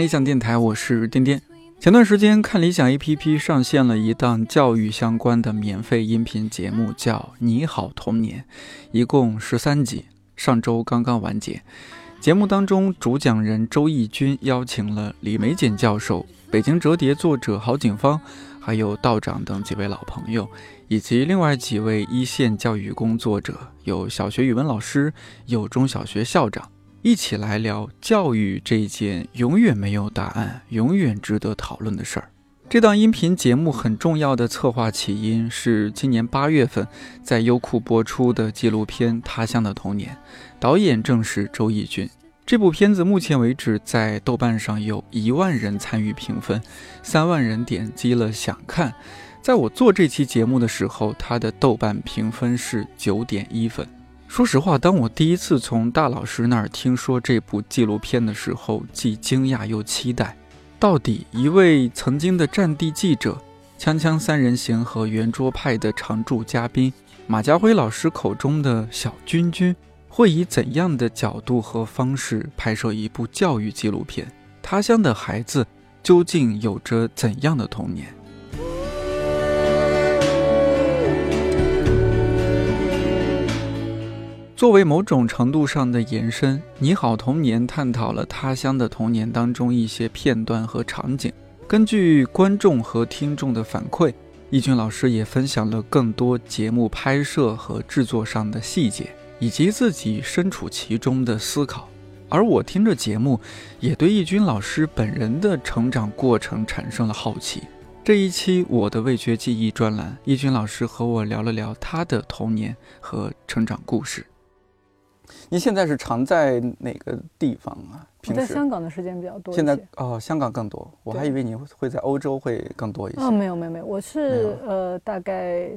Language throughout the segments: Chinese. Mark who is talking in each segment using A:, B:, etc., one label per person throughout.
A: 理想电台，我是颠颠。前段时间，看理想 APP 上线了一档教育相关的免费音频节目，叫《你好童年》，一共十三集，上周刚刚完结。节目当中，主讲人周轶君邀请了李玫瑾教授、北京折叠作者郝景芳，还有道长等几位老朋友，以及另外几位一线教育工作者，有小学语文老师，有中小学校长，一起来聊教育这件永远没有答案、永远值得讨论的事儿。这档音频节目很重要的策划起因是今年八月份在优酷播出的纪录片《他乡的童年》，导演正是周轶君。这部片子目前为止在豆瓣上有一万人参与评分，三万人点击了想看。在我做这期节目的时候，它的豆瓣评分是九点一分。说实话，当我第一次从大老师那儿听说这部纪录片的时候，既惊讶又期待。到底一位曾经的战地记者、锵锵三人行和圆桌派的常驻嘉宾马家辉老师口中的小君君，会以怎样的角度和方式拍摄一部教育纪录片？他乡的孩子究竟有着怎样的童年？作为某种程度上的延伸，《你好童年》探讨了他乡的童年当中一些片段和场景。根据观众和听众的反馈，易军老师也分享了更多节目拍摄和制作上的细节，以及自己身处其中的思考。而我听着节目，也对易军老师本人的成长过程产生了好奇。这一期我的味觉记忆专栏，易军老师和我聊了聊他的童年和成长故事。您现在是常在哪个地方啊？
B: 我在香港的时间比较多。
A: 现在哦，香港更多。我还以为您会在欧洲会更多一些。哦，
B: 没有没有没有，我是呃大概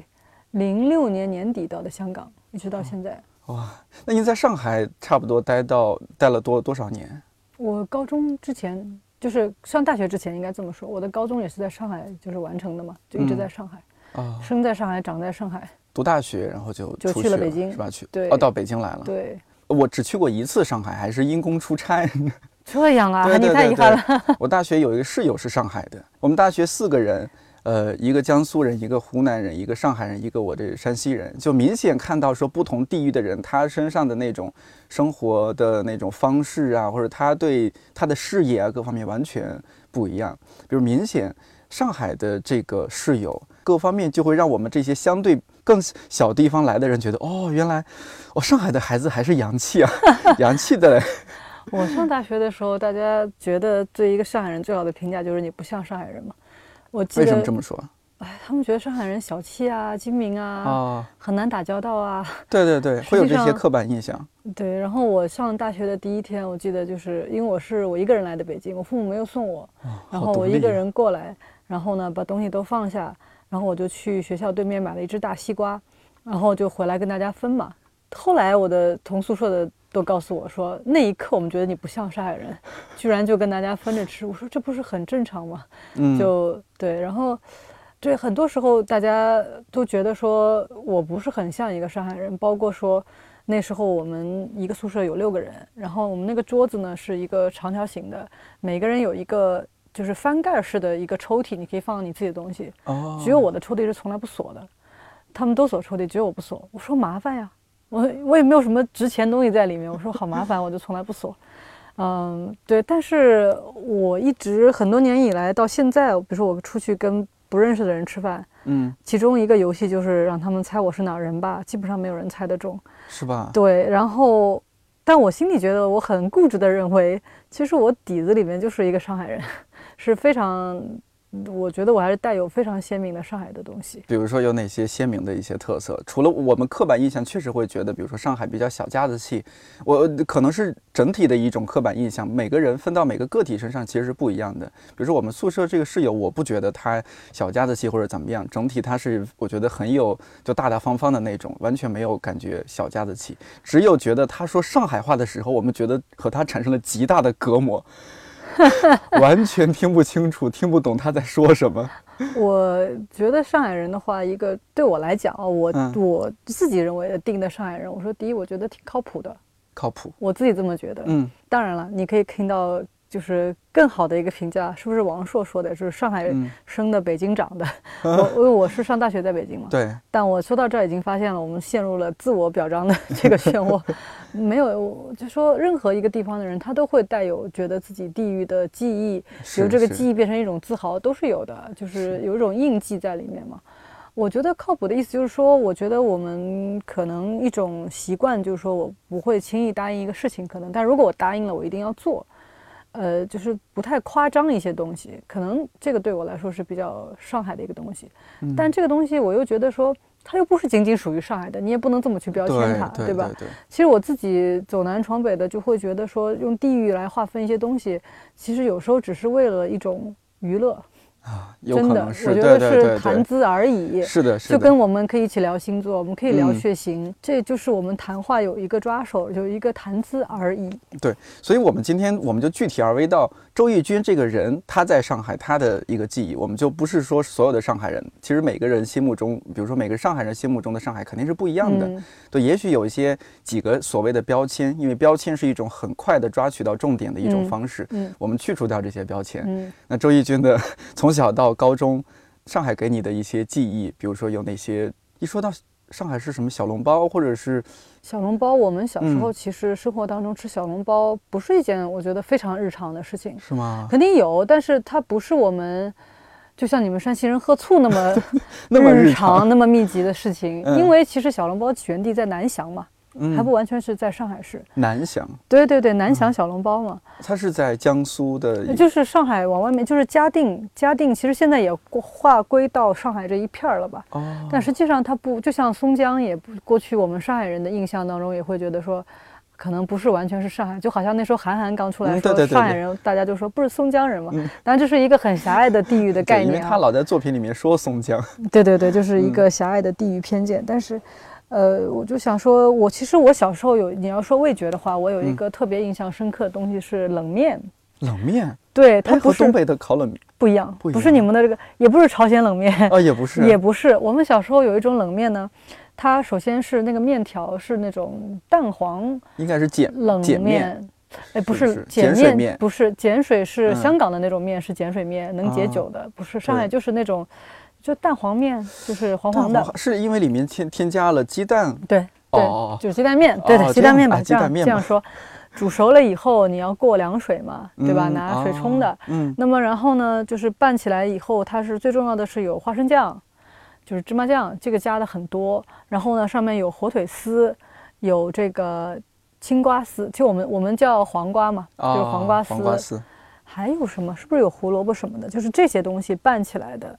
B: 零六年年底到的香港，一直到现在。
A: 哇，那您在上海差不多待到待了多多少年？
B: 我高中之前就是上大学之前应该这么说，我的高中也是在上海就是完成的嘛，就一直在上海。啊，生在上海，长在上海。
A: 读大学，然后就
B: 就去了北京，
A: 是吧？去
B: 对，
A: 哦，到北京来了。
B: 对。
A: 我只去过一次上海，还是因公出差。
B: 这样啊，你太遗憾了。
A: 我大学有一个室友是上海的，我们大学四个人，呃，一个江苏人，一个湖南人，一个上海人，一个我这山西人，就明显看到说不同地域的人，他身上的那种生活的那种方式啊，或者他对他的视野啊各方面完全不一样。比如明显上海的这个室友各方面就会让我们这些相对。更小地方来的人觉得，哦，原来，哦，上海的孩子还是洋气啊，洋气的嘞。
B: 我上大学的时候，大家觉得对一个上海人最好的评价就是你不像上海人嘛。我记
A: 得为什么这么说？
B: 哎，他们觉得上海人小气啊，精明啊，啊，很难打交道啊。
A: 对对对，会有这些刻板印象。
B: 对，然后我上大学的第一天，我记得就是因为我是我一个人来的北京，我父母没有送我，然后我一个人过来，然后呢把东西都放下。然后我就去学校对面买了一只大西瓜，然后就回来跟大家分嘛。后来我的同宿舍的都告诉我说，那一刻我们觉得你不像上海人，居然就跟大家分着吃。我说这不是很正常吗？嗯，就对。然后，对，很多时候大家都觉得说我不是很像一个上海人，包括说那时候我们一个宿舍有六个人，然后我们那个桌子呢是一个长条形的，每个人有一个。就是翻盖式的一个抽屉，你可以放你自己的东西。哦。只有我的抽屉是从来不锁的，他们都锁抽屉，只有我不锁。我说麻烦呀，我我也没有什么值钱东西在里面。我说好麻烦，我就从来不锁。嗯，对。但是我一直很多年以来到现在，比如说我出去跟不认识的人吃饭，嗯，其中一个游戏就是让他们猜我是哪人吧，基本上没有人猜得中，
A: 是吧？
B: 对。然后，但我心里觉得我很固执的认为，其实我底子里面就是一个上海人。是非常，我觉得我还是带有非常鲜明的上海的东西。
A: 比如说有哪些鲜明的一些特色？除了我们刻板印象，确实会觉得，比如说上海比较小家子气，我可能是整体的一种刻板印象。每个人分到每个个体身上其实是不一样的。比如说我们宿舍这个室友，我不觉得他小家子气或者怎么样，整体他是我觉得很有就大大方方的那种，完全没有感觉小家子气。只有觉得他说上海话的时候，我们觉得和他产生了极大的隔膜。完全听不清楚，听不懂他在说什么。
B: 我觉得上海人的话，一个对我来讲啊，我我自己认为的定的上海人，我说第一，我觉得挺靠谱的，
A: 靠谱，
B: 我自己这么觉得。嗯，当然了，你可以听到就是更好的一个评价，是不是王朔说的？就是上海
A: 嗯
B: 生的，北京长的。我因为我是上大学在北京嘛，
A: 对，
B: 但我说到这儿已经发现了，我们陷入了自我表彰的这个漩涡。没有，就说任何一个地方的人，他都会带有觉得自己地域的记忆，由这个记忆变成一种自豪，都是有的，就是有一种印记在里面嘛。我觉得靠谱的意思就是说，我觉得我们可能一种习惯就是说我不会轻易答应一个事情，可能，但如果我答应了，我一定要做。呃，就是不太夸张一些东西，可能这个对我来说是比较上海的一个东西。
A: 嗯
B: 但这个东西我又觉得说，它又不是仅仅属于上海的，你也不能这么去标签它，
A: 对
B: 吧？
A: 对，
B: 其实我自己走南闯北的，就会觉得说，用地域来划分一些东西，其实有时候只是为了一种娱乐。
A: 啊，有
B: 真的，
A: 可能是，
B: 我觉得是谈资而已。
A: 是的，是的，
B: 就跟我们可以一起聊星座，我们可以聊
A: 嗯
B: 血型，这就是我们谈话有一个抓手，有一个谈资而已。
A: 对所以，我们今天我们就具体而微到周轶君这个人，他在上海他的一个记忆，我们就不是说所有的上海人，其实每个人心目中，比如说每个上海人心目中的上海肯定是不一样的。
B: 嗯
A: 对，也许有一些几个所谓的标签，因为标签是一种很快的抓取到重点的一种
B: 嗯
A: 方式，
B: 嗯
A: 我们去除掉这些标签。
B: 嗯，
A: 那周轶君的 从小到高中，上海给你的一些记忆，比如说有哪些？一说到上海是什么小笼包，或者是
B: 小笼包，我们小时候
A: 嗯
B: 其实生活当中吃小笼包不是一件我觉得非常日常的事情，
A: 是吗？
B: 肯定有，但是它不是我们。就像你们山西人喝醋那么
A: 那么日
B: 常、
A: 常
B: 那么密集的事情，
A: 嗯
B: 因为其实小笼包起源地在南翔嘛，
A: 嗯
B: 还不完全是在上海市。
A: 南翔，
B: 对对对，南
A: 嗯。
B: 翔小笼包嘛，
A: 它是在江苏的，
B: 就是上海往外面，就是嘉定，嘉定其实现在也划归到上海这一片儿了吧？
A: 哦，
B: 但实际上它不，就像松江也不，过去我们上海人的印象当中也会觉得说，可能不是完全是上海，就好像那时候韩寒刚出来说
A: 嗯对对对对。
B: 上海人，大家就说不是松江人嘛。
A: 嗯，
B: 当然这是一个很狭隘的地域的概
A: 对，因为
B: 念啊，
A: 他老在作品里面说松江，
B: 对对对，就是一
A: 嗯。
B: 个狭隘的地域偏见，但是。呃，我就想说，我其实我小时候有，你要说味觉的话，我有一
A: 嗯。
B: 个特别印象深刻的东西是冷面，
A: 冷面，
B: 对，它
A: 哎，
B: 不是
A: 东北的烤冷面
B: 不一样，
A: 不一
B: 是你们的这个，也不是朝鲜冷面，
A: 啊，也不是，
B: 也不是。我们小时候有一种冷面呢，它首先是那个面条是那种蛋黄
A: 应该是碱
B: 冷
A: 碱面，
B: 面，哎，不
A: 是
B: 碱
A: 面
B: 不是碱水是
A: 嗯。
B: 香港的那种面，是碱水面，能解
A: 哦
B: 酒的，不是上海就是那种就蛋黄面，就是黄黄的，
A: 是因为里面添添加了鸡蛋，
B: 对对，
A: 哦
B: 就是鸡蛋面，对对，
A: 哦
B: 鸡蛋面吧，
A: 啊
B: 这样
A: 鸡蛋面
B: 这样说。煮熟了以后，你要过凉水嘛，对吧？
A: 嗯
B: 拿水冲的那么然后呢，就是拌起来以后，它是最重要的是有花生酱，就是芝麻酱，这个加的很多。然后呢，上面有火腿丝，有这个青瓜丝，就我们我们叫黄瓜嘛，就是
A: 啊
B: 黄瓜丝。
A: 黄瓜丝，
B: 还有什么？是不是有胡萝卜什么的？就是这些东西拌起来的。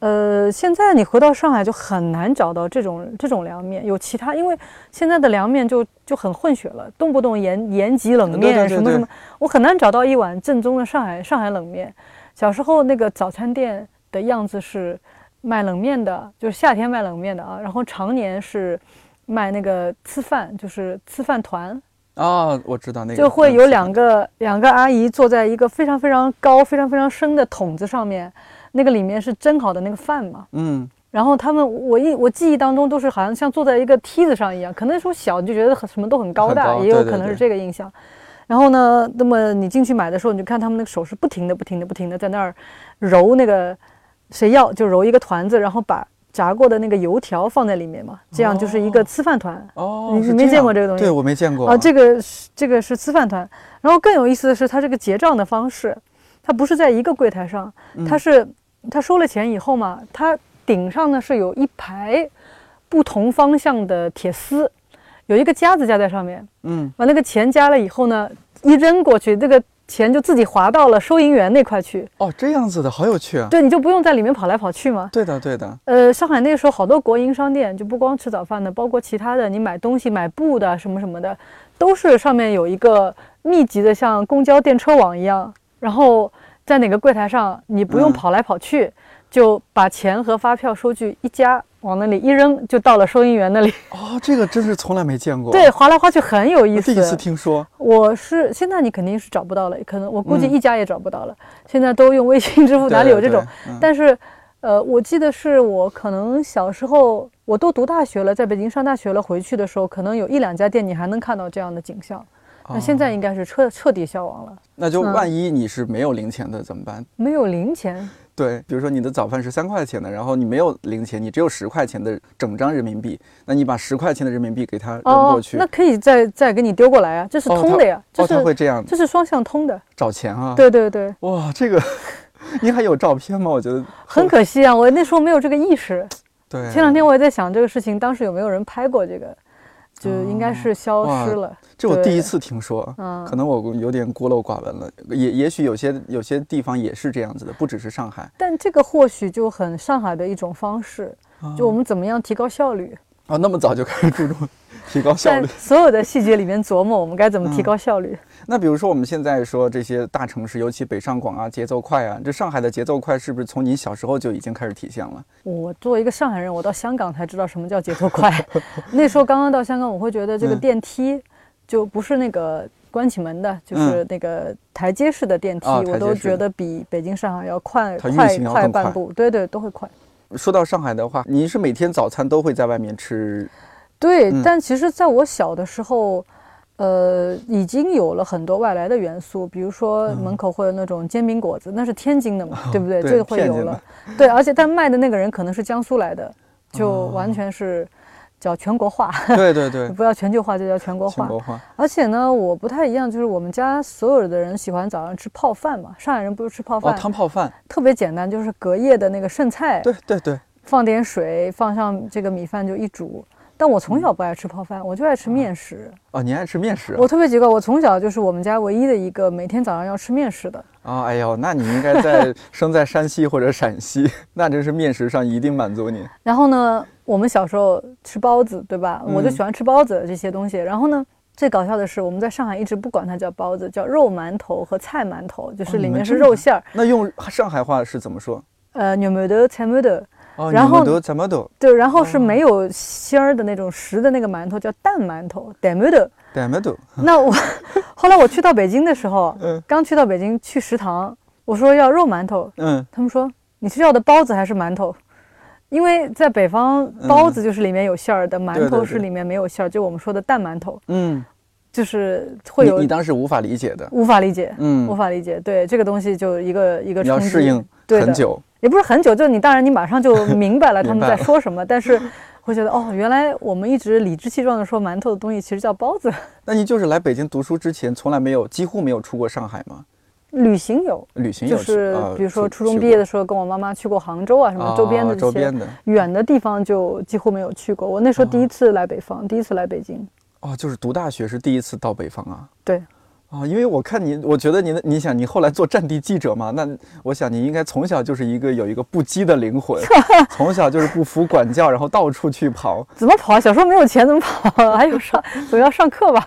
B: 呃，现在你回到上海就很难找到这种这种凉面，有其他，因为现在的凉面就就很混血了，动不动延延吉冷面
A: 对对对对
B: 什么什么，我很难找到一碗正宗的上海上海冷面。小时候那个早餐店的样子是卖冷面的，就是夏天卖冷面的啊，然后常年是卖那个吃饭，就是吃饭团，
A: 啊，我知道那个，
B: 就会有两个两个阿姨坐在一个非常非常高、非常非常深的桶子上面，那个里面是蒸好的那个饭嘛。
A: 嗯，
B: 然后他们，我一我记忆当中都是好像像坐在一个梯子上一样，可能那时候小你就觉得很什么都很高大，
A: 高
B: 也有可能是这个印象。然后呢，那么你进去买的时候，你就看他们那个手是不停的、不停的、不停的在那儿揉那个，谁要就揉一个团子，然后把炸过的那个油条放在里面嘛，这样就是一个
A: 哦
B: 粢饭团。
A: 哦，
B: 你没见过这个东西
A: 对我没见过
B: 啊，这个是这个是粢饭团。然后更有意思的是，它这个结账的方式，它不是在一个柜台上，它
A: 嗯
B: 是他收了钱以后嘛，他顶上呢是有一排不同方向的铁丝，有一个夹子夹在上面，
A: 嗯，
B: 把那个钱夹了以后呢，一扔过去，这个钱就自己滑到了收银员那块去，
A: 哦，这样子的好有趣啊，
B: 对，你就不用在里面跑来跑去嘛。
A: 对的对的，
B: 呃，上海那个时候好多国营商店，就不光吃早饭的，包括其他的，你买东西、买布的什么什么的，都是上面有一个密集的像公交电车网一样，然后在哪个柜台上，你不用
A: 嗯
B: 跑来跑去，就把钱和发票、收据一夹，往那里一扔，就到了收银员那里。
A: 哦，这个真是从来没见过，
B: 对，，划来划去很有意思。
A: 第一次听说，
B: 我是现在你肯定是找不到了，可能我估计
A: 嗯
B: 一家也找不到了。现在都用微信支付，哪里有这种？
A: 对？对
B: 但是，呃，我记得是我可能小时候，我都读大学了，在北京上大学了，回去的时候，可能有一两家店你还能看到这样的景象，那现在应该是彻彻底消亡了。
A: 那就万一你是没有零钱的怎么办？
B: 没有零钱？
A: 对，比如说你的早饭是三块钱的，然后你没有零钱，你只有十块钱的整张人民币，那你把十块钱的人民币给他扔过去，
B: 那可以再再给你丢过来啊，这是通的呀。
A: 哦，他会这样，
B: 这是双向通的。
A: 找钱啊？
B: 对对对。
A: 哇，这个，你还有照片吗？我觉得
B: 很可惜啊，我那时候没有这个意识。
A: 对。
B: 前两天我也在想这个事情，当时有没有人拍过这个？就应该是消失了。
A: 这我第一次听说，嗯，可能我有点孤陋寡闻了。也也许有些有些地方也是这样子的，不只是上海。
B: 但这个或许就很上海的一种方式，就我们怎么样提高效率。
A: 啊，那么早就开始注重 提高效率，
B: 所有的细节里面琢磨我们该怎么提高效率。
A: 那比如说我们现在说这些大城市，尤其北上广啊，节奏快啊，这上海的节奏快是不是从你小时候就已经开始体现了？
B: 我作为一个上海人，我到香港才知道什么叫节奏快。那时候刚刚到香港，我会觉得这个电梯就不是那个关起门的，就是那个台阶式的电梯，我都觉得比北京、上海要快快快半步。对对，都会快。
A: 说到上海的话，您是每天早餐都会在外面吃？
B: 对，但其实在我小的时候。呃，已经有了很多外来的元素，比如说门口会有那种煎饼果子，那是天津的嘛，对不对？这个会有了，对，而且但卖的那个人可能是江苏来的，就完全是叫全国化。
A: 对对对，
B: 不要全球化，就叫全国化。全国化。而且呢，我不太一样，就是我们家所有的人喜欢早上吃泡饭嘛，上海人不是吃泡饭？
A: 汤泡饭，
B: 特别简单，就是隔夜的那个剩菜。
A: 对对对，
B: 放点水，放上这个米饭就一煮。但我从小不爱吃泡饭，我就爱吃面食。
A: 哦，你爱吃面食？
B: 我特别奇怪，我从小就是我们家唯一的一个每天早上要吃面食的。
A: 啊，哎呦，那你应该在 生在山西或者陕西，那真是面食上一定满足你。
B: 然后呢，我们小时候吃包子，对吧？我就喜欢吃包子这些东西。然后呢，最搞笑的是，我们在上海一直不管它叫包子，叫肉馒头和菜馒头，就是里面是肉馅儿。
A: 那用上海话是怎么说？
B: 呃，肉馒头、菜馒头。
A: 然后怎么都
B: 对，然后是没有芯儿的那种实的那个馒头，叫蛋馒头。那我后来我去到北京的时候，嗯，刚去到北京去食堂，我说要肉馒头，嗯，他们说你是要的包子还是馒头？因为在北方，包子就是里面有馅儿的，馒头是里面没有馅儿，就我们说的蛋馒头，嗯，就是会有。
A: 你当时无法理解的。
B: 无法理解，嗯，无法理解。对这个东西就一个一个
A: 要适应很久。
B: 也不是很久，就你当然你马上就明白了 他们在说什么，但是会觉得哦，原来我们一直理直气壮的说馒头的东西其实叫包子。
A: 那你就是来北京读书之前从来没有几乎没有出过上海吗？
B: 旅行有，
A: 旅行有，
B: 就是比如说初中毕业的时候跟我妈妈去过杭州啊什么周边的这些远的地方就几乎没有去过。我那时候第一次来北方，第一次来北京。
A: 哦，就是读大学是第一次到北方啊？
B: 对。
A: 啊，因为我看你，我觉得你的，你想你后来做战地记者嘛，那我想你应该从小就是一个有一个不羁的灵魂，从小就是不服管教，然后到处去跑。
B: 怎么跑？小时候没有钱怎么跑？还有上总要上课吧？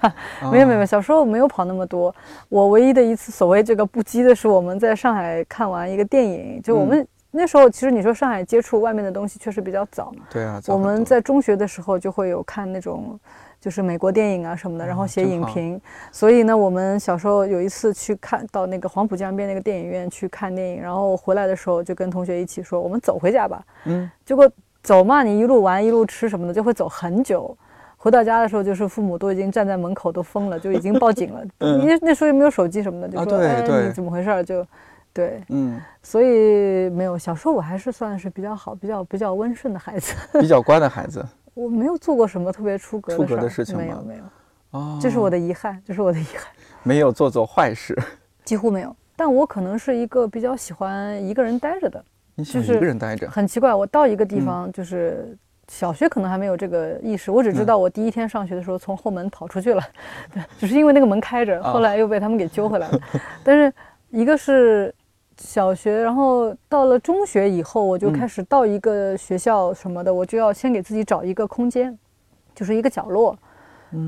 B: 没有没有，小时候没有跑那么多。我唯一的一次所谓这个不羁的是我们在上海看完一个电影，就我们那时候其实你说上海接触外面的东西确实比较早。
A: 对啊，
B: 我们在中学的时候就会有看那种。就是美国电影啊什么的，然后写影评。所以呢，我们小时候有一次去看到那个黄浦江边那个电影院去看电影，然后回来的时候就跟同学一起说：“我们走回家吧。”嗯。结果走嘛，你一路玩一路吃什么的，就会走很久。回到家的时候，就是父母都已经站在门口都疯了，就已经报警了。因为那时候又没有手机什么的，就说：“哎，你怎么回事？”就对，嗯。所以没有，小时候我还是算是比较好、比较比较温顺的孩子，
A: 比较乖的孩子。
B: 我没有做过什么特别出格
A: 出格的事情，
B: 没有没有，哦，这是我的遗憾，这是我的遗憾，
A: 没有做做坏事，
B: 几乎没有。但我可能是一个比较喜欢一个人待着的，
A: 就是一个人待着。
B: 很奇怪，我到一个地方，就是小学可能还没有这个意识，我只知道我第一天上学的时候从后门跑出去了，对，只是因为那个门开着，后来又被他们给揪回来了。但是一个是。小学，然后到了中学以后，我就开始到一个学校什么的，我就要先给自己找一个空间，就是一个角落，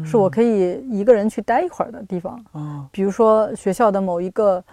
B: 是我可以一个人去待一会儿的地方。啊，比如说学校的某一个。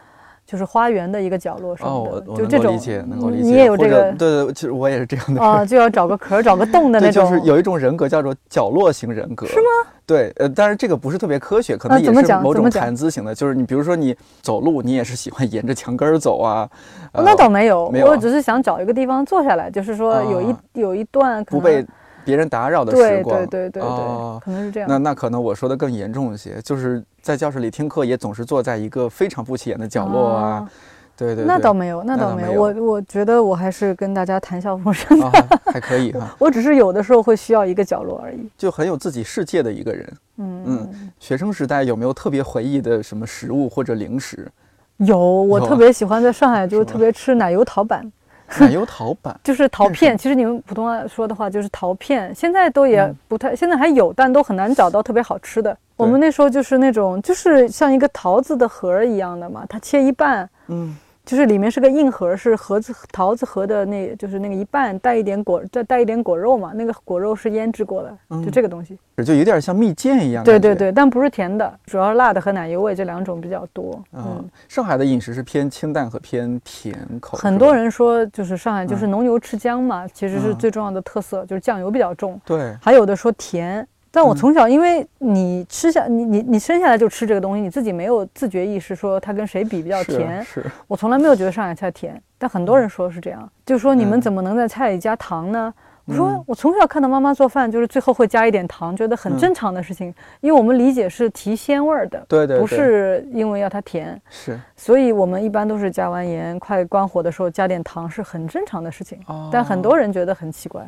B: 就是花园的一个角落什么的，就这种，
A: 理解，能够理解。
B: 你也有这个，
A: 对对，其实我也是这样的。
B: 啊，就要找个壳，找个洞的那
A: 种。就是有一种人格叫做角落型人格，
B: 是吗？
A: 对，呃，但是这个不是特别科学，可能也是某种谈资型的。就是你比如说你走路，你也是喜欢沿着墙根儿走啊。
B: 那倒没有，我只是想找一个地方坐下来，就是说有一有一段
A: 不被别人打扰的时光。
B: 对对对对，
A: 哦
B: 可能是这样。
A: 那那可能我说的更严重一些，就是在教室里听课也总是坐在一个非常不起眼的角落啊。
B: 哦
A: 对对对，
B: 那倒没有，那倒没有。
A: 没有
B: 我我觉得我还是跟大家谈笑风生的，
A: 啊，还可以哈，
B: 我只是有的时候会需要一个角落而已。
A: 就很有自己世界的一个人。
B: 嗯
A: 嗯学生时代有没有特别回忆的什么食物或者零食？
B: 有，我特别喜欢在上海，就是特别吃奶油桃板，
A: 奶油桃板
B: 就是陶片。其实你们普通话说的话就是陶片，现在都也
A: 嗯
B: 不太，现在还有，但都很难找到特别好吃的。我们那时候就是那种，就是像一个桃子的核一样的嘛，它切一半，
A: 嗯，
B: 就是里面是个硬核，是盒子桃子核的那，就是那个一半带一点果，再带一点果肉嘛，那个果肉是腌制过的，就
A: 嗯
B: 这个东西。
A: 就有点像蜜饯一样。
B: 对对对，但不是甜的，主要是辣的和奶油味这两种比较多。
A: 啊
B: 嗯，，
A: 上海的饮食是偏清淡和偏甜口。
B: 很多人说就是上海就是
A: 嗯
B: 浓油赤姜嘛，其实是
A: 嗯
B: 最重要的特色，就是酱油比较重。
A: 对，
B: 还有的说甜，但我
A: 嗯
B: 从小因为你吃下你你你生下来就吃这个东西，你自己没有自觉意识说它跟谁比比较甜。
A: 是，
B: 我从来没有觉得上海菜甜，但很多人说是这样，就说你们
A: 嗯
B: 怎么能在菜里加糖呢？我说
A: 嗯
B: 我从小看到妈妈做饭，就是最后会加一点糖，觉得很
A: 嗯
B: 正常的事情，因为我们理解是提鲜味儿的，
A: 对对，
B: 不是因为要它甜，
A: 是。
B: 所以我们一般都是加完盐，快关火的时候加点糖是很正常的事情。
A: 哦
B: 但很多人觉得很奇怪。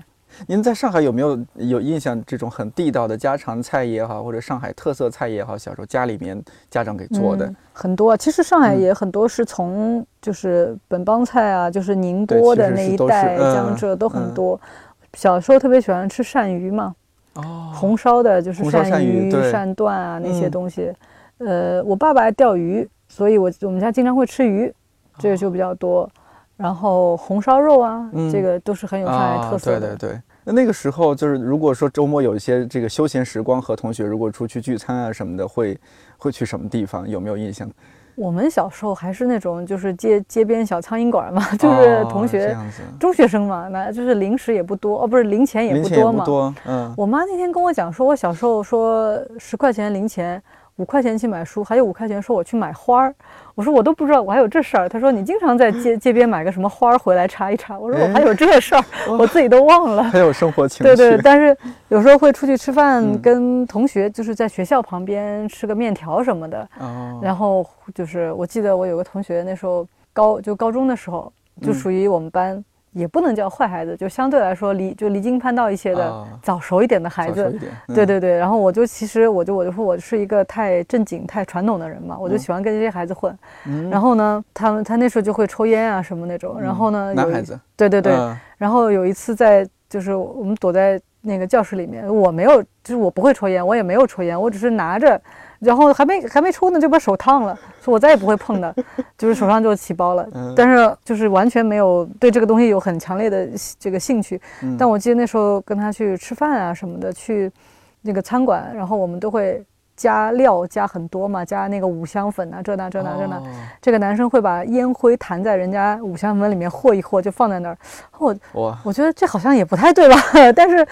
A: 您在上海有没有有印象这种很地道的家常菜也好，或者上海特色菜也好，小时候家里面家长给做的
B: 嗯、很多。其实上海
A: 嗯
B: 也很多是从就是本帮菜啊，就是宁波的那一带，
A: 嗯
B: 江浙都很
A: 嗯
B: 多。小时候特别喜欢吃鳝鱼嘛，
A: 哦，
B: 红烧的就是
A: 鳝
B: 鳝鱼、鳝段啊那些
A: 嗯
B: 东西。呃，我爸爸爱钓鱼，所以我我们家经常会吃鱼，这个就比较多。然后红烧肉啊，
A: 嗯
B: 这个都是很有上海特色的。
A: 啊。对对对。那那个时候就是，如果说周末有一些这个休闲时光，和同学如果出去聚餐啊什么的，会会去什么地方？有没有印象？
B: 我们小时候还是那种就是街街边小苍蝇馆嘛，就是同学、中学生嘛，那就是零食也不多哦，不是零钱也
A: 零钱也
B: 不多嘛。
A: 不多，嗯，
B: 我妈那天跟我讲说，我小时候说十块钱零钱，五块钱去买书，还有五块钱说我去买花儿。我说我都不知道我还有这事儿。他说你经常在街街边买个什么花儿回来插一插。我说我还有这事儿，我自己都忘了。
A: 很有生活情
B: 对
A: 趣。
B: 对对，但是有时候会出去吃饭，
A: 嗯
B: 跟同学就是在学校旁边吃个面条什么的。
A: 哦，
B: 然后就是我记得我有个同学那时候高就高中的时候，就
A: 嗯
B: 属于我们班。也不能叫坏孩子，就相对来说离就离经叛道一些的、
A: 啊。
B: 早熟一点的孩子，对对对，然后我就其实我就我就说我是一个太正经太传统的人嘛，我就
A: 嗯。
B: 喜欢跟这些孩子混。
A: 嗯。
B: 然后呢，他们他那时候就会抽烟啊什么那种。然后呢，
A: 男孩子，
B: 对对对。
A: 嗯。
B: 然后有一次在就是我们躲在那个教室里面，我没有就是我不会抽烟，我也没有抽烟，我只是拿着，然后还没还没抽呢就把手烫了，说我再也不会碰的，就是手上就起包了。
A: 嗯
B: 但是就是完全没有对这个东西有很强烈的这个兴趣。
A: 嗯
B: 但我记得那时候跟他去吃饭啊什么的，去那个餐馆，然后我们都会加料加很多嘛，加那个五香粉啊，这那这那这那。
A: 哦
B: 这个男生会把烟灰弹在人家五香粉里面和一和，就放在那儿。我，我觉得这好像也不太对吧，但是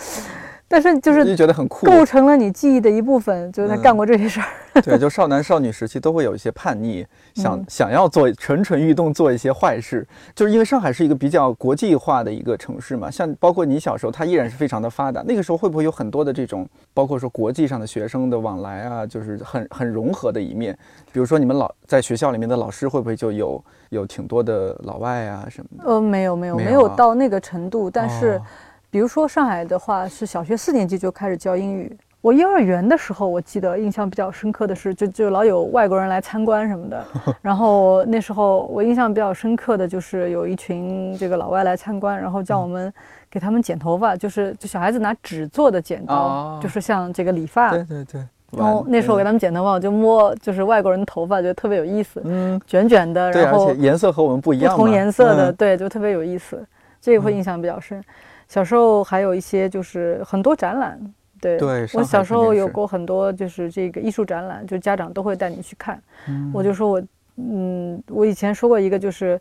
B: 但是就
A: 就是觉得很酷，
B: 构成了你记忆的一部分，就是他
A: 嗯
B: 干过这些事儿。
A: 对，就少男少女时期都会有一些叛逆，想、
B: 嗯
A: 想要做蠢蠢欲动，做一些坏事。就是因为上海是一个比较国际化的一个城市嘛，像包括你小时候，它依然是非常的发达。那个时候会不会有很多的这种，包括说国际上的学生的往来啊，就是很很融合的一面？比如说你们老在学校里面的老师会不会就有有挺多的老外啊什么的？
B: 呃，没有没有没
A: 没有
B: 到那个程度，但是
A: 哦
B: 比如说上海的话，是小学四年级就开始教英语。我幼儿园的时候，我记得印象比较深刻的是，就就老有外国人来参观什么的。然后那时候我印象比较深刻的就是有一群这个老外来参观，然后叫我们给他们剪头发，就是就小孩子拿纸做的剪刀，
A: 哦
B: 就是像这个理发。
A: 对对对。
B: 然后那时候我给他们剪头发，我就摸就是外国人的头发，觉得特别有意思，
A: 嗯，
B: 卷卷的，
A: 对，
B: 然后
A: 而且颜色和我们不一样不，
B: 同颜色的，
A: 嗯
B: 对，就特别有意思，这个会印象比较深。小时候还有一些就是很多展览，对，
A: 对
B: 我小时候有过很多就是这个艺术展览，就家长都会带你去看。
A: 嗯
B: 我就说我，嗯，我以前说过一个就是。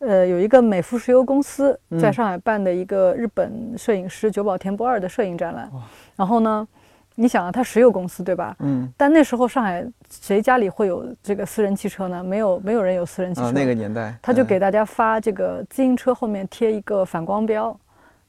B: 呃，有一个美孚石油公司在
A: 嗯
B: 上海办的一个日本摄影师久保田博二的摄影展览，然后呢，你想啊，它石油公司对吧？
A: 嗯
B: 但那时候上海谁家里会有这个私人汽车呢？没有，没有人有私人汽车。
A: 啊那个年代，
B: 他就
A: 嗯
B: 给大家发这个自行车后面贴一个反光标，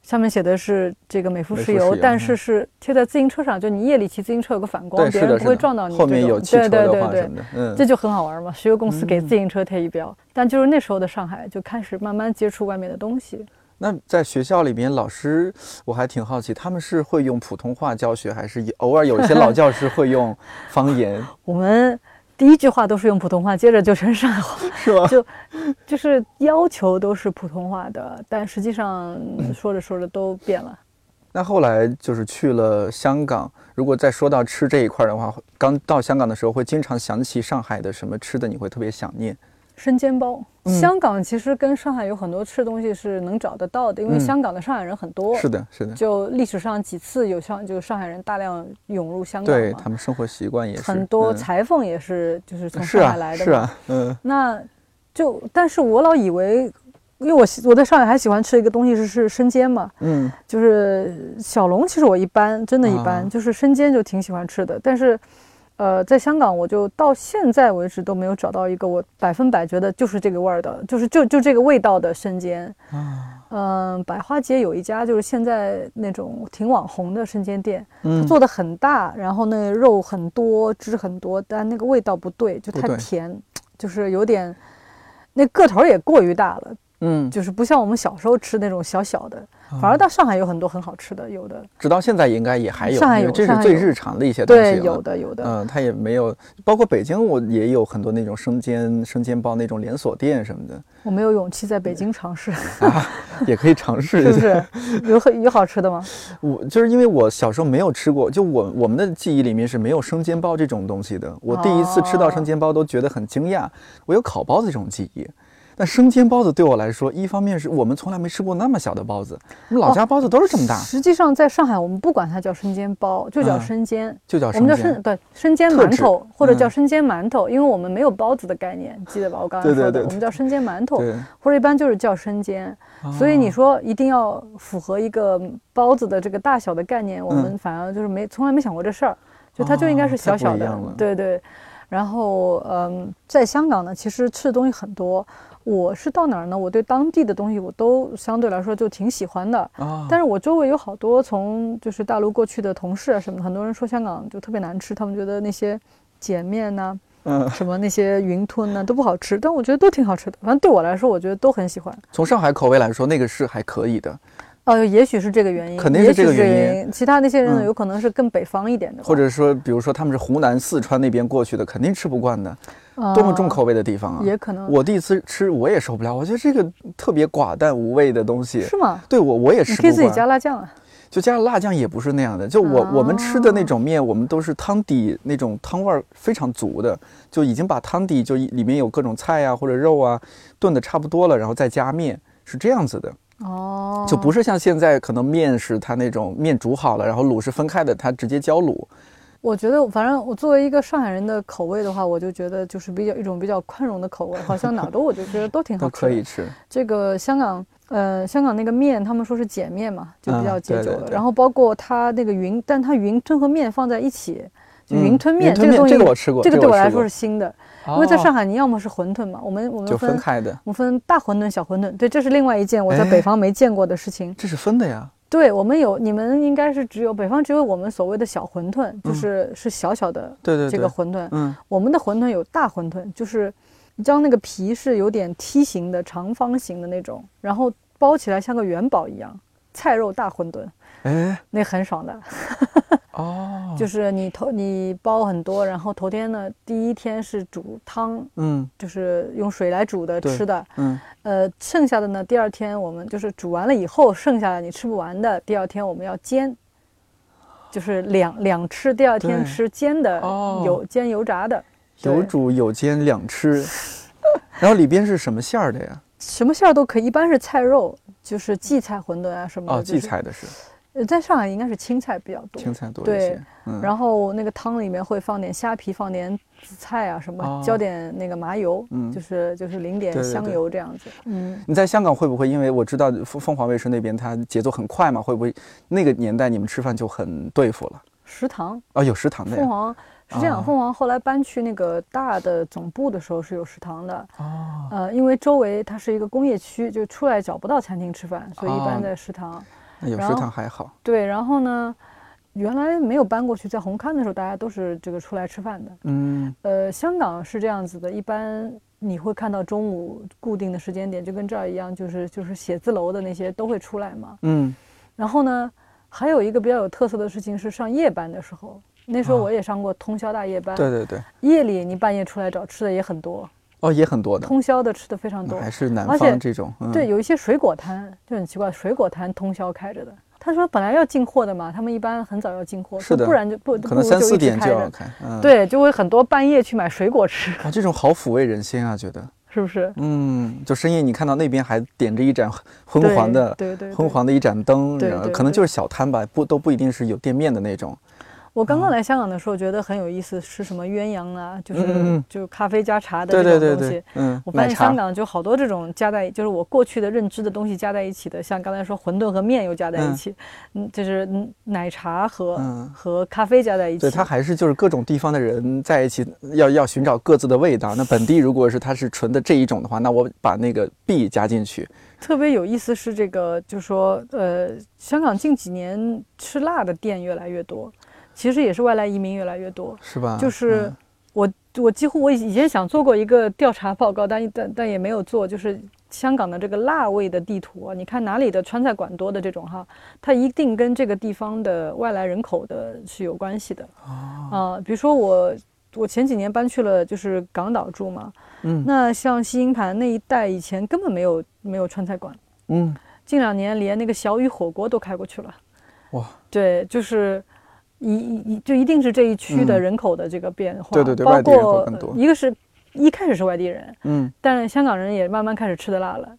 B: 上面写的是这个美孚石油，但是是贴在自行车上，就你夜里骑自行车有个反光，别人不会撞到你。
A: 后面有汽车的
B: 对对
A: 话什么的，嗯，
B: 这就很好玩嘛。石油公司给自行车贴一标，但就是那时候的上海就开始慢慢接触外面的东西。
A: 那在学校里面，老师我还挺好奇，他们是会用普通话教学，还是偶尔有一些老教师会用方言，
B: 我们第一句话都是用普通话，接着就成上海话，
A: 是吧？
B: 就就是要求都是普通话的，但实际上说着说着都变了。
A: 那后来就是去了香港，如果再说到吃这一块的话，刚到香港的时候会经常想起上海的什么吃的，你会特别想念。
B: 生煎包，
A: 嗯。
B: 香港其实跟上海有很多吃的东西是能找得到的，因为
A: 嗯。
B: 香港的上海人很多。
A: 是的，是的，
B: 就历史上几次有上就上海人大量涌入香港嘛。
A: 对他们生活习惯也是
B: 很多
A: 嗯。
B: 裁缝也是就是从上海来的嘛。
A: 是啊，嗯。
B: 那就但是我老以为，因为我喜我在上海还喜欢吃一个东西是是生煎嘛，
A: 嗯。
B: 就是小龙，其实我一般，真的一般，
A: 啊。
B: 就是生煎就挺喜欢吃的。但是，呃，在香港我就到现在为止都没有找到一个我百分百觉得就是这个味儿的，就是就就这个味道的生煎。
A: 嗯
B: 嗯、百花街有一家就是现在那种挺网红的生煎店，
A: 嗯，
B: 做的很大，然后那个肉很多，汁很多，但那个味道不对，就太甜，就是有点，那个头也过于大了，
A: 嗯，
B: 就是不像我们小时候吃那种小小的。
A: 啊
B: 反而到上海有很多很好吃的，有的
A: 直到现在应该也还有，
B: 上海有
A: 这是最日常的一些东西
B: 对，有的有的。
A: 嗯，它也没有，包括北京，我也有很多那种生煎生煎包那种连锁店什么的
B: 我没有勇气在北京尝试，
A: 啊，也可以尝试
B: 是不
A: 一下。
B: 是？有很有好吃的吗？
A: 我就是因为我小时候没有吃过，就我我们的记忆里面是没有生煎包这种东西的。我第一次吃到生煎包都觉得很惊讶，我有烤包子这种记忆。但生煎包子对我来说，一方面是我们从来没吃过那么小的包子，我们老家包子都是这么大，
B: 实际上在上海，我们不管它叫生煎包，就叫
A: 嗯
B: 生煎。
A: 就叫
B: 我们叫
A: 生
B: 对生煎馒头，或者叫
A: 嗯
B: 生煎馒头，因为我们没有包子的概念，记得吧？我刚才说的，
A: 对对对
B: 我们叫生煎馒头，或者一般就是叫生煎。所以你说一定要符合一个包子的这个大小的概念，我们反而就是没从来没想过这事儿，就它就应该是小小的对对。然后嗯，在香港呢，其实吃的东西很多。我是到哪儿呢？我对当地的东西我都相对来说就挺喜欢的。
A: 啊，
B: 但是我周围有好多从就是大陆过去的同事啊什么的，很多人说香港就特别难吃，他们觉得那些碱面呐、
A: 嗯，
B: 什么那些云吞呐、都不好吃，但我觉得都挺好吃的。反正对我来说，我觉得都很喜欢。
A: 从上海口味来说，那个是还可以的，
B: 哦，也许是这个原因，
A: 肯定是这个原因。
B: 其他那些人有可能是更北方一点的吧，
A: 或者说，比如说他们是湖南、四川那边过去的，肯定吃不惯的，多么重口味的地方啊！
B: 呃也可能
A: 我第一次吃，我也受不了，我觉得这个特别寡淡无味的东西，
B: 是吗？
A: 对我我也吃不
B: 你可以自己。加辣酱啊。
A: 就加了辣酱也不是那样的，就我、我们吃的那
B: 哦
A: 种面，我们都是汤底那种汤味儿非常足的，就已经把汤底就里面有各种菜啊或者肉啊炖的差不多了，然后再加面，是这样子的。
B: 哦，
A: 就不是像现在可能面是它那种面煮好了，然后卤是分开的，它直接浇卤。
B: 我觉得，反正我作为一个上海人的口味的话，我就觉得就是比较一种比较宽容的口味，好像哪都我就觉得都挺好
A: 都
B: 吃的。
A: 可以吃。
B: 这个香港，呃，香港那个面，他们说是碱面嘛，就比
A: 嗯
B: 较解酒的。
A: 对对对
B: 然后包括它那个云，但它云吞和面放在一起，就
A: 嗯
B: 云吞面、这个东西，
A: 这个我吃过
B: 这个对我来说是新的，因为在
A: 哦
B: 上海你要么是馄饨嘛，我们我们
A: 就
B: 分
A: 分开的，
B: 我们分大馄饨、小馄饨，对，这是另外一件我在
A: 哎
B: 北方没见过的事情。
A: 这是分的呀。
B: 对我们有，你们应该是只有北方只有我们所谓的小馄饨，就是是小小的这个馄饨。
A: 嗯，
B: 我们的馄饨有大馄饨，就是你知道那个皮是有点梯形的、长方形的那种，然后包起来像个元宝一样，菜肉大馄饨，
A: 哎，
B: 那很爽的。
A: 哦，
B: 就是你头你包很多，然后头天呢，第一天是煮汤，
A: 嗯。
B: 就是用水来煮的吃的，
A: 嗯，
B: 呃，剩下的呢，第二天我们就是煮完了以后，剩下的你吃不完的，第二天我们要煎，就是两两吃，第二天吃煎的，
A: 哦。
B: 油煎油炸的，
A: 有煮有煎两吃，然后里边是什么馅儿的呀？
B: 什么馅儿都可以，一般是菜肉，就是荠菜馄饨啊什么的。
A: 哦，荠菜的是。
B: 呃，在上海应该是青菜比较多。
A: 青菜多一
B: 对
A: 些。嗯，
B: 然后那个汤里面会放点虾皮，放点紫菜啊什么，
A: 哦
B: 浇点那个麻油，
A: 嗯
B: 就是就是淋点香
A: 对对对
B: 油这样子。嗯，
A: 你在香港会不会？因为我知道凤凤凰卫视那边它节奏很快嘛，会不会那个年代你们吃饭就很对付了？
B: 食堂，
A: 哦，有食堂的呀。
B: 凤凰是这样，
A: 啊
B: 凤凰后来搬去那个大的总部的时候是有食堂的。
A: 哦，
B: 呃，因为周围它是一个工业区，就出来找不到餐厅吃饭，所以一
A: 哦
B: 般在食堂。
A: 那有食堂还好。
B: 对，然后呢，原来没有搬过去，在红磡的时候，大家都是这个出来吃饭的。
A: 嗯，
B: 呃，香港是这样子的，一般你会看到中午固定的时间点，就跟这儿一样，就是就是写字楼的那些都会出来嘛。
A: 嗯，
B: 然后呢，还有一个比较有特色的事情是上夜班的时候，那时候我也上过通宵大夜班。
A: 对对对，
B: 夜里你半夜出来找吃的也很多。
A: 哦，也很多的，
B: 通宵的吃的非常多，
A: 还是南
B: 方
A: 这种。
B: 对，有一些水果摊就很奇怪，水果摊通宵开着的。他说本来要进货的嘛，他们一般很早要进货，
A: 是的，
B: 不然就不
A: 可能三四点就要开。
B: 嗯对，就会很多半夜去买水果吃。
A: 啊，这种好抚慰人心啊，觉得
B: 是不是？
A: 嗯，就深夜你看到那边还点着一盏昏黄的，
B: 对对，
A: 昏黄的一盏灯，
B: 对，
A: 可能就是小摊吧，不都不一定是有店面的那种。
B: 我刚刚来香港的时候，觉得很有意思，吃什么鸳鸯啊，就是就咖啡加茶的
A: 这种
B: 东西。
A: 嗯，
B: 我发现香港就好多这种加在，就是我过去的认知的东西加在一起的，像刚才说馄饨和面又加在一起，嗯，就是奶茶和和咖啡加在一起。
A: 对，它还是就是各种地方的人在一起，要要寻找各自的味道。那本地如果是它是纯的这一种的话，那我把那个 B 加进去。
B: 特别有意思是这个，就是说，呃，香港近几年吃辣的店越来越多。其实也是外来移民越来越多，
A: 是吧？
B: 就是我我几乎我以前想做过一个调查报告，但但但也没有做。就是香港的这个辣味的地图啊，你看哪里的川菜馆多的这种哈，它一定跟这个地方的外来人口的是有关系的啊。比如说我我前几年搬去了就是港岛住嘛，嗯，那像西营盘那一带以前根本没有没有川菜馆，嗯，近两年连那个小雨火锅都开过去了，哇，对，就是。一一就一定是这一区的人口的这个变化，
A: 对对对，
B: 包括
A: 多。
B: 一个是一开始是外地人，嗯，但香港人也慢慢开始吃的辣了。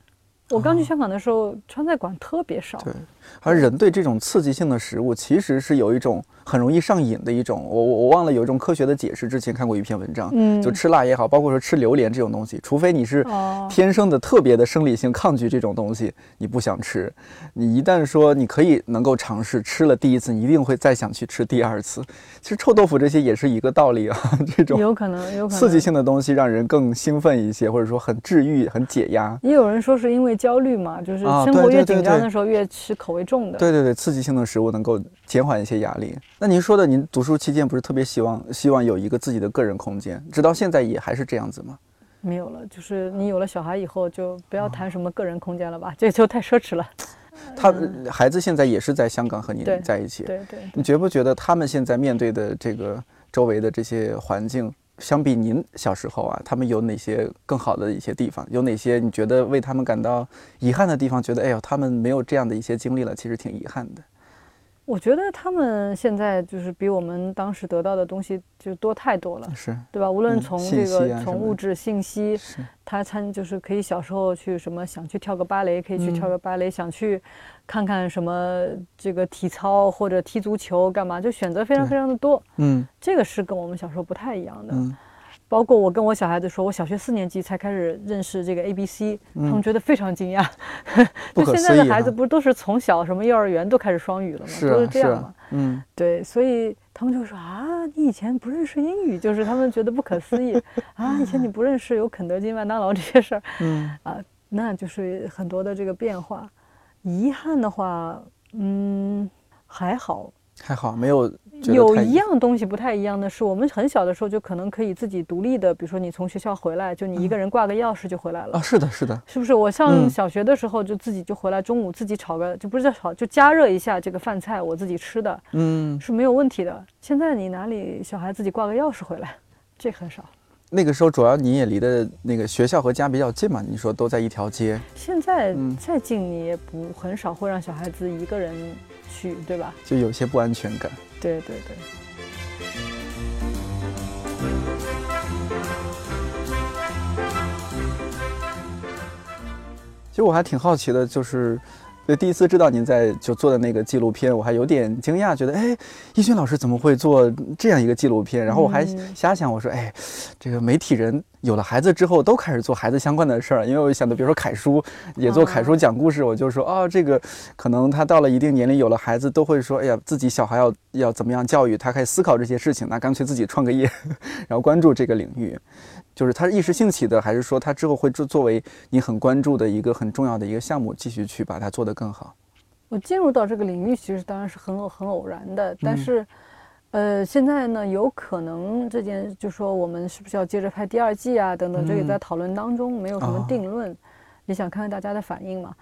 B: 我刚去香港的时候，川菜馆特别少。
A: 对，而人对这种刺激性的食物其实是有一种。很容易上瘾的一种，我我我忘了有一种科学的解释，之前看过一篇文章，嗯，就吃辣也好，包括说吃榴莲这种东西，除非你是天生的特别的生理性抗拒这种东西，你不想吃，你一旦说你可以能够尝试吃了第一次，你一定会再想去吃第二次。其实臭豆腐这些也是一个道理啊，这种
B: 有可能有可能
A: 刺激性的东西让人更兴奋一些，或者说很治愈、很解压。
B: 也有人说是因为焦虑嘛，就是生活越紧张的时候越吃口味重的。
A: 对对对，刺激性的食物能够减缓一些压力。那您说的，您读书期间不是特别希望希望有一个自己的个人空间，直到现在也还是这样子吗？
B: 没有了，就是你有了小孩以后，就不要谈什么个人空间了吧，这就太奢侈了。
A: 他孩子现在也是在香港和您在一起，
B: 对对。
A: 你觉不觉得他们现在面对的这个周围的这些环境，相比您小时候啊，他们有哪些更好的一些地方？有哪些你觉得为他们感到遗憾的地方？觉得哎呦，他们没有这样的一些经历了，其实挺遗憾的。
B: 我觉得他们现在就是比我们当时得到的东西就多太多了，
A: 是
B: 对吧？无论从这个从物质信息，他参就是可以小时候去什么想去跳个芭蕾，可以去跳个芭蕾；想去看看什么这个体操或者踢足球，干嘛就选择非常非常的多。嗯，这个是跟我们小时候不太一样的。包括我跟我小孩子说，我小学四年级才开始认识这个 A B C，他们觉得非常惊讶。就现在的孩子不是都是从小什么幼儿园都开始双语了吗？都是这样嘛。嗯，对，所以他们就说啊，你以前不认识英语，就是他们觉得不可思议 啊，以前你不认识有肯德基、麦当劳这些事儿。嗯，啊，那就是很多的这个变化。遗憾的话，嗯，还好。
A: 还好，没有。
B: 有一样东西不太一样的是，我们很小的时候就可能可以自己独立的，比如说你从学校回来，就你一个人挂个钥匙就回来了
A: 啊。是的，是的，
B: 是不是？我上小学的时候就自己就回来，中午自己炒个就不是叫炒，就加热一下这个饭菜，我自己吃的，嗯，是没有问题的。现在你哪里小孩自己挂个钥匙回来，这很少。
A: 那个时候主要你也离的那个学校和家比较近嘛，你说都在一条街。
B: 现在再近你也不很少会让小孩子一个人去，对吧？
A: 就有些不安全感。
B: 对对对。
A: 其实我还挺好奇的，就是。就第一次知道您在就做的那个纪录片，我还有点惊讶，觉得哎，易军老师怎么会做这样一个纪录片？然后我还瞎想，我说哎，这个媒体人有了孩子之后都开始做孩子相关的事儿，因为我想到，比如说凯叔也做凯叔讲故事，我就说哦，这个可能他到了一定年龄有了孩子，都会说哎呀，自己小孩要要怎么样教育他，开始思考这些事情，那干脆自己创个业，然后关注这个领域。就是他是一时兴起的，还是说他之后会作作为你很关注的一个很重要的一个项目，继续去把它做得更好？
B: 我进入到这个领域，其实当然是很偶很偶然的，但是，呃，现在呢，有可能这件就说我们是不是要接着拍第二季啊，等等，这也在讨论当中，没有什么定论，也想看看大家的反应嘛。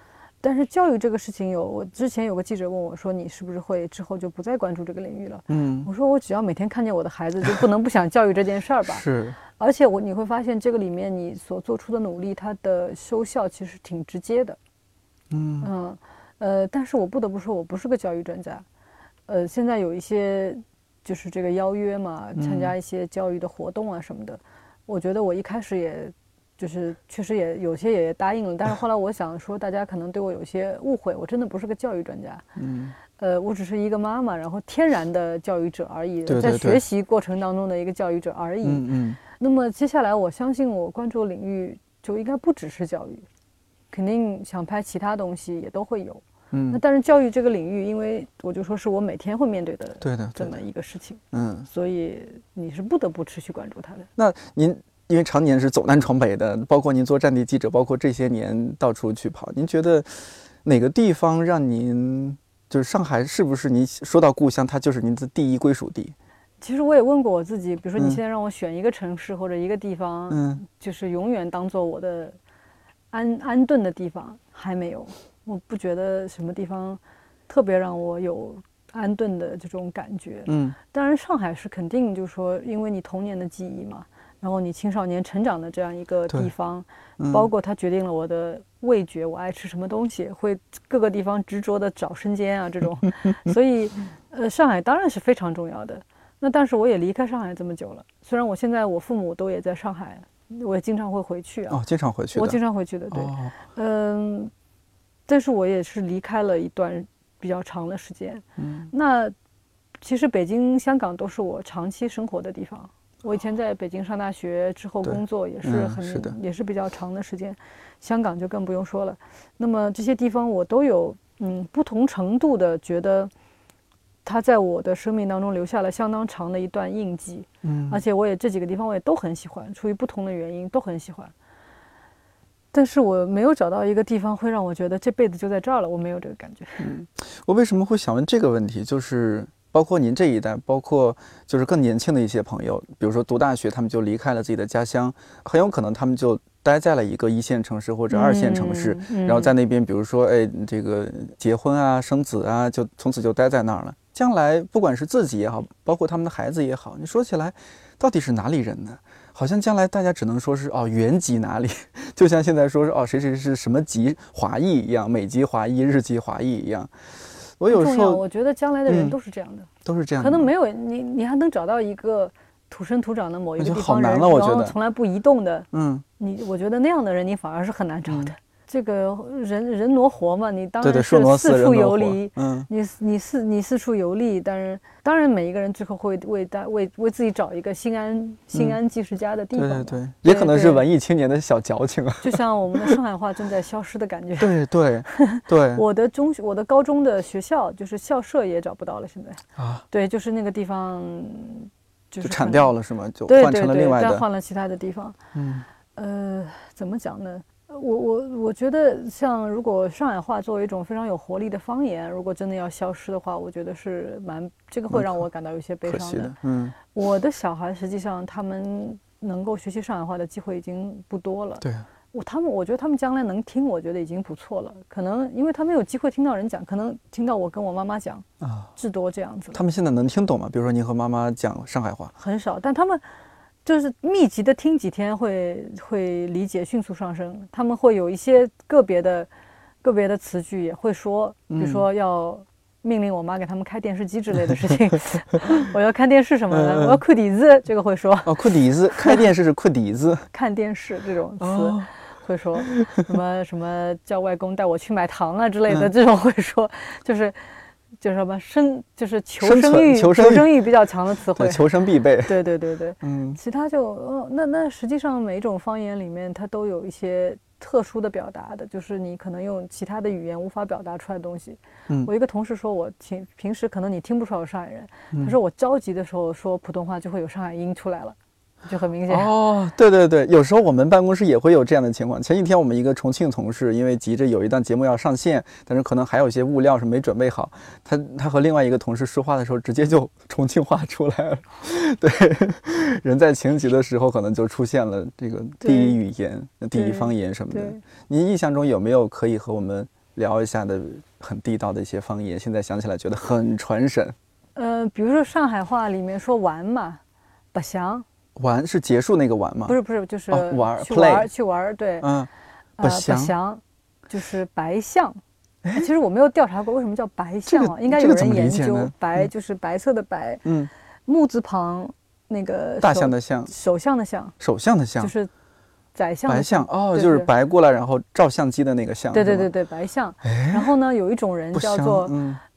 B: 但是教育这个事情，有我之前有个记者问我说，你是不是会之后就不再关注这个领域了？嗯，我说我只要每天看见我的孩子，就不能不想教育这件事儿吧？
A: 是。
B: 而且我你会发现，这个里面你所做出的努力，它的收效其实挺直接的。嗯嗯。呃，但是我不得不说，我不是个教育专家。呃，现在有一些就是这个邀约嘛，参加一些教育的活动啊什么的。我觉得我一开始也，就是确实也有些也答应了，但是后来我想说，大家可能对我有些误会，我真的不是个教育专家。嗯。呃，我只是一个妈妈，然后天然的教育者而已，在学习过程当中的一个教育者而已。嗯嗯。那么接下来，我相信我关注领域就应该不只是教育。肯定想拍其他东西也都会有，嗯，那但是教育这个领域，因为我就说是我每天会面对的，
A: 对的，
B: 这么一个事情，嗯，所以你是不得不持续关注它的。
A: 那您因为常年是走南闯北的，包括您做战地记者，包括这些年到处去跑，您觉得哪个地方让您就是上海是不是您说到故乡，它就是您的第一归属地？
B: 其实我也问过我自己，比如说你现在让我选一个城市或者一个地方，嗯，就是永远当做我的。安安顿的地方还没有，我不觉得什么地方特别让我有安顿的这种感觉。嗯，当然上海是肯定，就是说，因为你童年的记忆嘛，然后你青少年成长的这样一个地方，包括它决定了我的味觉，我爱吃什么东西，会各个地方执着的找生煎啊这种，所以呃，上海当然是非常重要的。那但是我也离开上海这么久了，虽然我现在我父母都也在上海。我也经常会回去啊，
A: 哦，经常回去，
B: 我经常回去的，对，嗯，但是我也是离开了一段比较长的时间，嗯，那其实北京、香港都是我长期生活的地方。我以前在北京上大学之后工作也是很，也是比较长的时间，香港就更不用说了。那么这些地方我都有，嗯，不同程度的觉得。它在我的生命当中留下了相当长的一段印记，嗯，而且我也这几个地方我也都很喜欢，出于不同的原因都很喜欢。但是我没有找到一个地方会让我觉得这辈子就在这儿了，我没有这个感觉。嗯，
A: 我为什么会想问这个问题？就是包括您这一代，包括就是更年轻的一些朋友，比如说读大学，他们就离开了自己的家乡，很有可能他们就待在了一个一线城市或者二线城市，然后在那边，比如说哎，这个结婚啊、生子啊，就从此就待在那儿了。将来不管是自己也好，包括他们的孩子也好，你说起来，到底是哪里人呢？好像将来大家只能说是哦，原籍哪里，就像现在说是哦，谁谁是什么籍华裔一样，美籍华裔、日籍华裔一样。我有时候
B: 我觉得将来的人都是这样的，
A: 都是这样。
B: 可能没有你，你还能找到一个土生土长的某一个地方
A: 人，然后
B: 从来不移动的。嗯，你我觉得那样的人，你反而是很难找的。这个人人挪活嘛，你当然是四处游离。嗯，你你四你四处游历，但是当然每一个人最后会为大为为自己找一个心安心安即是家的地方。
A: 对对对，也可能是文艺青年的小矫情啊。
B: 就像我们的上海话正在消失的感觉。
A: 对 对对。
B: 我的中学，我的高中的学校就是校舍也找不到了，现在啊。对，就是那个地方，
A: 就铲掉了是吗？就
B: 换
A: 成了另外的，
B: 再换了其他的地方。嗯。呃，怎么讲呢？我我我觉得，像如果上海话作为一种非常有活力的方言，如果真的要消失的话，我觉得是蛮这个会让我感到有些悲伤的。嗯，我的小孩实际上他们能够学习上海话的机会已经不多了。
A: 对，
B: 我他们我觉得他们将来能听，我觉得已经不错了。可能因为他们有机会听到人讲，可能听到我跟我妈妈讲啊，至多这样子。
A: 他们现在能听懂吗？比如说您和妈妈讲上海话，
B: 很少，但他们。就是密集的听几天会会理解迅速上升，他们会有一些个别的个别的词句也会说，比如说要命令我妈给他们开电视机之类的事情，我要看电视什么的，我要哭底子，这个会说
A: 哦，哭底子，开电视是哭底子，
B: 看电视这种词 会说什么什么叫外公带我去买糖啊之类的，这种会说。就是。就是什么生，就是求生欲、求生欲比较强的词汇，
A: 求生必备。
B: 对对对对，嗯，其他就，呃，那那实际上每一种方言里面，它都有一些特殊的表达的，就是你可能用其他的语言无法表达出来的东西。嗯，我一个同事说我平平时可能你听不出来我上海人，他说我着急的时候说普通话就会有上海音出来了。就很明显。
A: 哦，对对对，有时候我们办公室也会有这样的情况。前几天我们一个重庆同事，因为急着有一档节目要上线，但是可能还有一些物料是没准备好，他他和另外一个同事说话的时候，直接就 重庆话出来了。对，人在情急的时候，可能就出现了这个第一语言、第一方言什么的。您印象中有没有可以和我们聊一下的很地道的一些方言？现在想起来觉得很传神。
B: 呃，比如说上海话里面说玩嘛，不祥。
A: 玩是结束那个玩吗？
B: 不是不是，就是
A: 玩
B: 去玩去玩对，
A: 嗯，
B: 不祥就是白象。其实我没有调查过为什么叫白象啊，应该有人研究。白就是白色的白，
A: 嗯，
B: 木字旁那个
A: 大象的象，
B: 首相的相，
A: 首相的相
B: 就是宰相。
A: 白象哦，就是白过来然后照相机的那个相。
B: 对对对对，白象。然后呢，有一种人叫做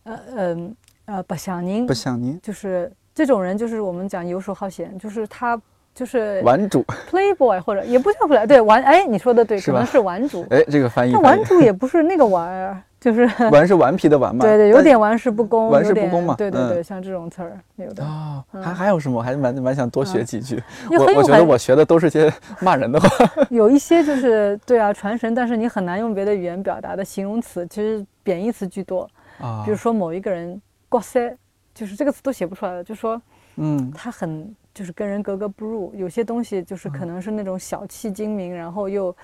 B: 呃呃呃不祥宁，
A: 不祥宁，
B: 就是这种人就是我们讲游手好闲，就是他。就是
A: 玩主
B: ，playboy 或者也不叫 play，对玩，哎，你说的对，可能是玩主，
A: 哎，这个翻译，
B: 那玩主也不是那个玩儿，就是
A: 玩是顽皮的玩嘛，
B: 对对，有点玩世不恭，
A: 玩世不恭嘛，
B: 对对对，像这种词儿有的
A: 啊，还还有什么？我还蛮蛮想多学几句，我我觉得我学的都是些骂人的话，
B: 有一些就是对啊传神，但是你很难用别的语言表达的形容词，其实贬义词居多啊，比如说某一个人瓜塞，就是这个词都写不出来了，就说嗯，他很。就是跟人格格不入，有些东西就是可能是那种小气精明，然后又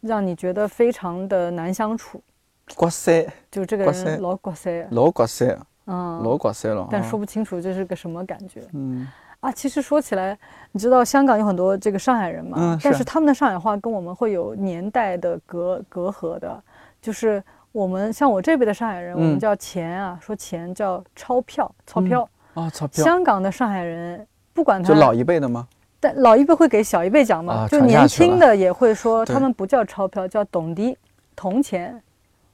B: 让你觉得非常的难相处。
A: 刮塞，
B: 就这个人老刮塞，
A: 老刮塞，嗯，老刮塞了，
B: 但说不清楚这是个什么感觉。嗯，啊，其实说起来，你知道香港有很多这个上海人嘛？嗯，但是他们的上海话跟我们会有年代的隔隔阂的。就是我们像我这边的上海人，我们叫钱啊，说钱叫钞票，钞票
A: 啊，钞票。
B: 香港的上海人。不管他
A: 就老一辈的吗？
B: 但老一辈会给小一辈讲嘛，就年轻的也会说，他们不叫钞票，叫董迪，铜钱。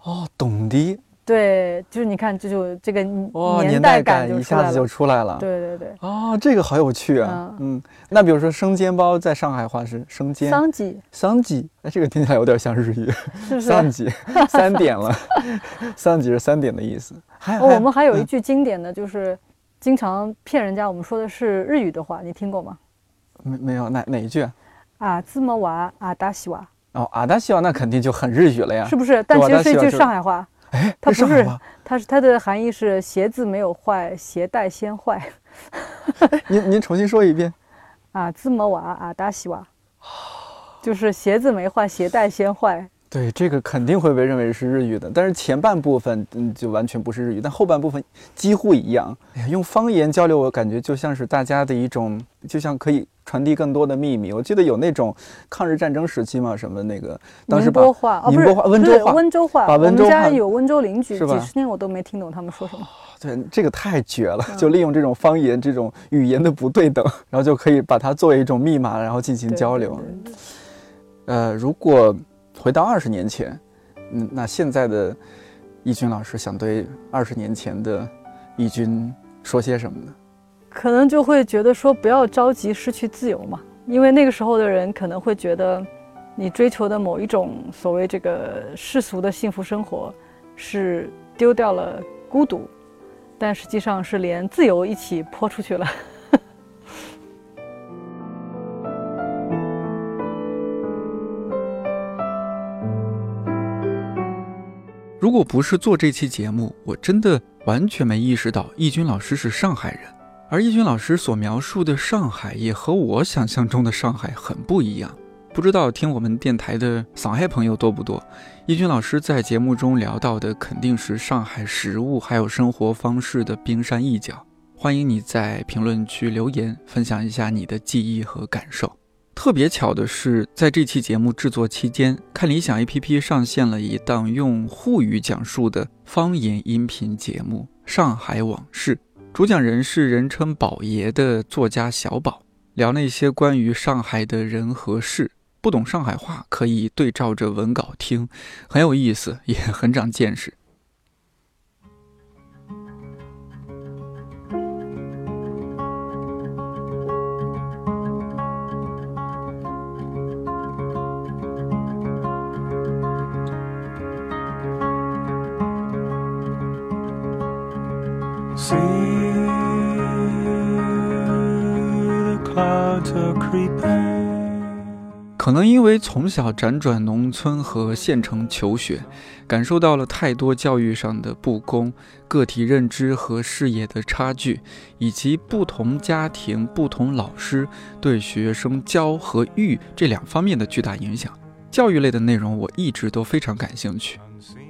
A: 哦，董迪。
B: 对，就是你看，这就这个
A: 年
B: 代
A: 感一下子就出来了。
B: 对对对。
A: 哦，这个好有趣啊。嗯，那比如说生煎包在上海话是生煎。
B: 桑吉。
A: 桑吉，哎，这个听起来有点像日语。
B: 是不是？
A: 桑吉，三点了。桑吉是三点的意思。还
B: 我们还有一句经典的就是。经常骗人家，我们说的是日语的话，你听过吗？
A: 没没有，哪哪一句？
B: 啊，字么娃啊，达西娃。
A: 哦，啊达西娃那肯定就很日语了呀，
B: 是不是？但其实是一句上海话。
A: 哎，
B: 它不是，它是它的含义是鞋子没有坏，鞋带先坏。
A: 您您重新说一遍。
B: 啊，字么娃啊，达西娃。就是鞋子没坏，鞋带先坏。
A: 对，这个肯定会被认为是日语的，但是前半部分嗯就完全不是日语，但后半部分几乎一样。哎呀，用方言交流，我感觉就像是大家的一种，就像可以传递更多的秘密。我记得有那种抗日战争时期嘛，什么那个当时把
B: 宁波话，
A: 宁波话，温州话，
B: 温州话，
A: 把温
B: 州话，我们家有温州邻居，
A: 几
B: 十年我都没听懂他们说什么。
A: 对，这个太绝了，就利用这种方言这种语言的不对等，然后就可以把它作为一种密码，然后进行交流。呃，如果。回到二十年前，嗯，那现在的易军老师想对二十年前的易军说些什么呢？
B: 可能就会觉得说不要着急失去自由嘛，因为那个时候的人可能会觉得，你追求的某一种所谓这个世俗的幸福生活，是丢掉了孤独，但实际上是连自由一起泼出去了。
A: 如果不是做这期节目，我真的完全没意识到易军老师是上海人，而易军老师所描述的上海也和我想象中的上海很不一样。不知道听我们电台的上海朋友多不多？易军老师在节目中聊到的肯定是上海食物还有生活方式的冰山一角。欢迎你在评论区留言，分享一下你的记忆和感受。特别巧的是，在这期节目制作期间，看理想 APP 上线了一档用沪语讲述的方言音频节目《上海往事》，主讲人是人称“宝爷”的作家小宝，聊那些关于上海的人和事。不懂上海话可以对照着文稿听，很有意思，也很长见识。可能因为从小辗转农村和县城求学，感受到了太多教育上的不公、个体认知和视野的差距，以及不同家庭、不同老师对学生教和育这两方面的巨大影响。教育类的内容我一直都非常感兴趣。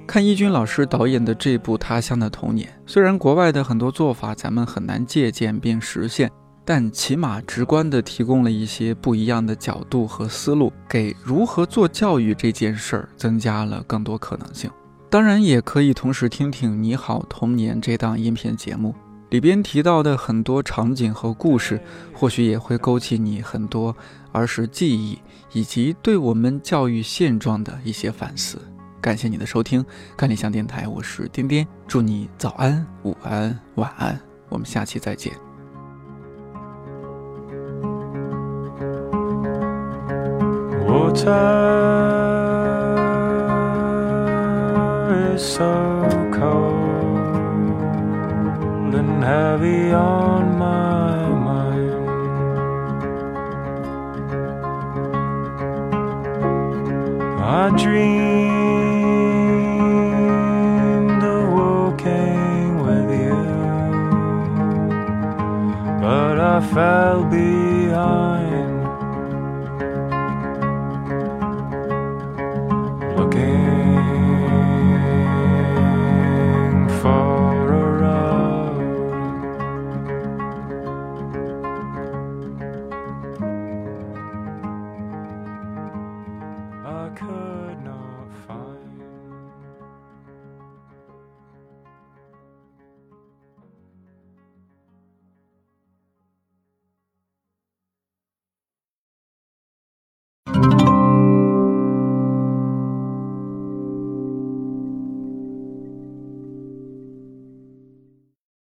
A: 看易军老师导演的这部《他乡的童年》，虽然国外的很多做法咱们很难借鉴并实现。但起码直观地提供了一些不一样的角度和思路，给如何做教育这件事儿增加了更多可能性。当然，也可以同时听听《你好童年》这档音频节目里边提到的很多场景和故事，或许也会勾起你很多儿时记忆，以及对我们教育现状的一些反思。感谢你的收听，看理想电台，我是颠颠，祝你早安、午安、晚安，我们下期再见。Water is so cold and heavy on my mind. I dreamed of walking with you, but I fell behind.